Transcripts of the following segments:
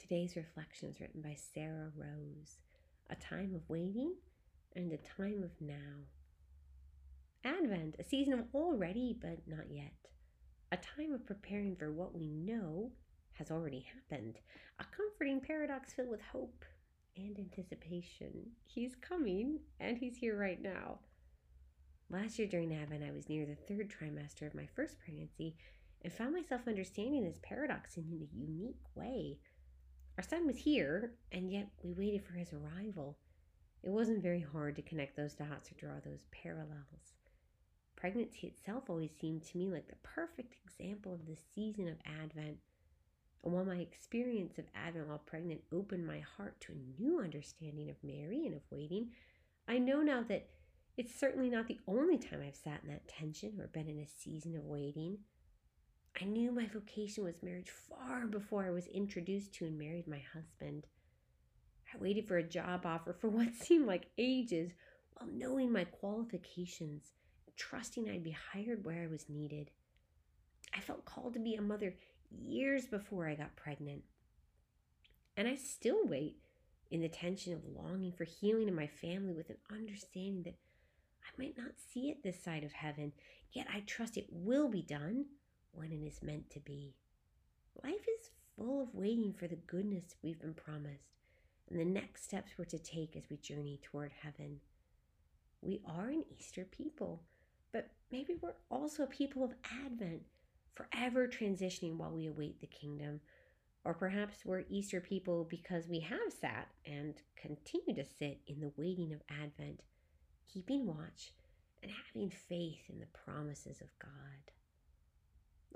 Today's reflection is written by Sarah Rose. A time of waiting and a time of now. Advent, a season of already but not yet. A time of preparing for what we know has already happened. A comforting paradox filled with hope and anticipation. He's coming and he's here right now. Last year during Advent, I was near the third trimester of my first pregnancy and found myself understanding this paradox in a unique way. Our son was here, and yet we waited for his arrival. It wasn't very hard to connect those dots or draw those parallels. Pregnancy itself always seemed to me like the perfect example of the season of Advent. And while my experience of Advent while pregnant opened my heart to a new understanding of Mary and of waiting, I know now that it's certainly not the only time I've sat in that tension or been in a season of waiting. I knew my vocation was marriage far before I was introduced to and married my husband. I waited for a job offer for what seemed like ages while knowing my qualifications trusting I'd be hired where I was needed. I felt called to be a mother years before I got pregnant. And I still wait in the tension of longing for healing in my family with an understanding that I might not see it this side of heaven, yet I trust it will be done when it is meant to be. Life is full of waiting for the goodness we've been promised and the next steps we're to take as we journey toward heaven. We are an Easter people, but maybe we're also a people of Advent, forever transitioning while we await the kingdom. Or perhaps we're Easter people because we have sat and continue to sit in the waiting of Advent, keeping watch and having faith in the promises of God.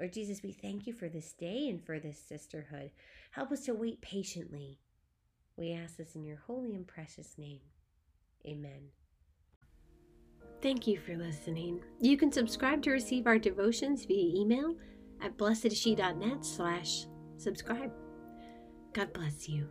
Lord Jesus, we thank you for this day and for this sisterhood. Help us to wait patiently. We ask this in your holy and precious name. Amen. Thank you for listening. You can subscribe to receive our devotions via email at blessedshe.net slash subscribe. God bless you.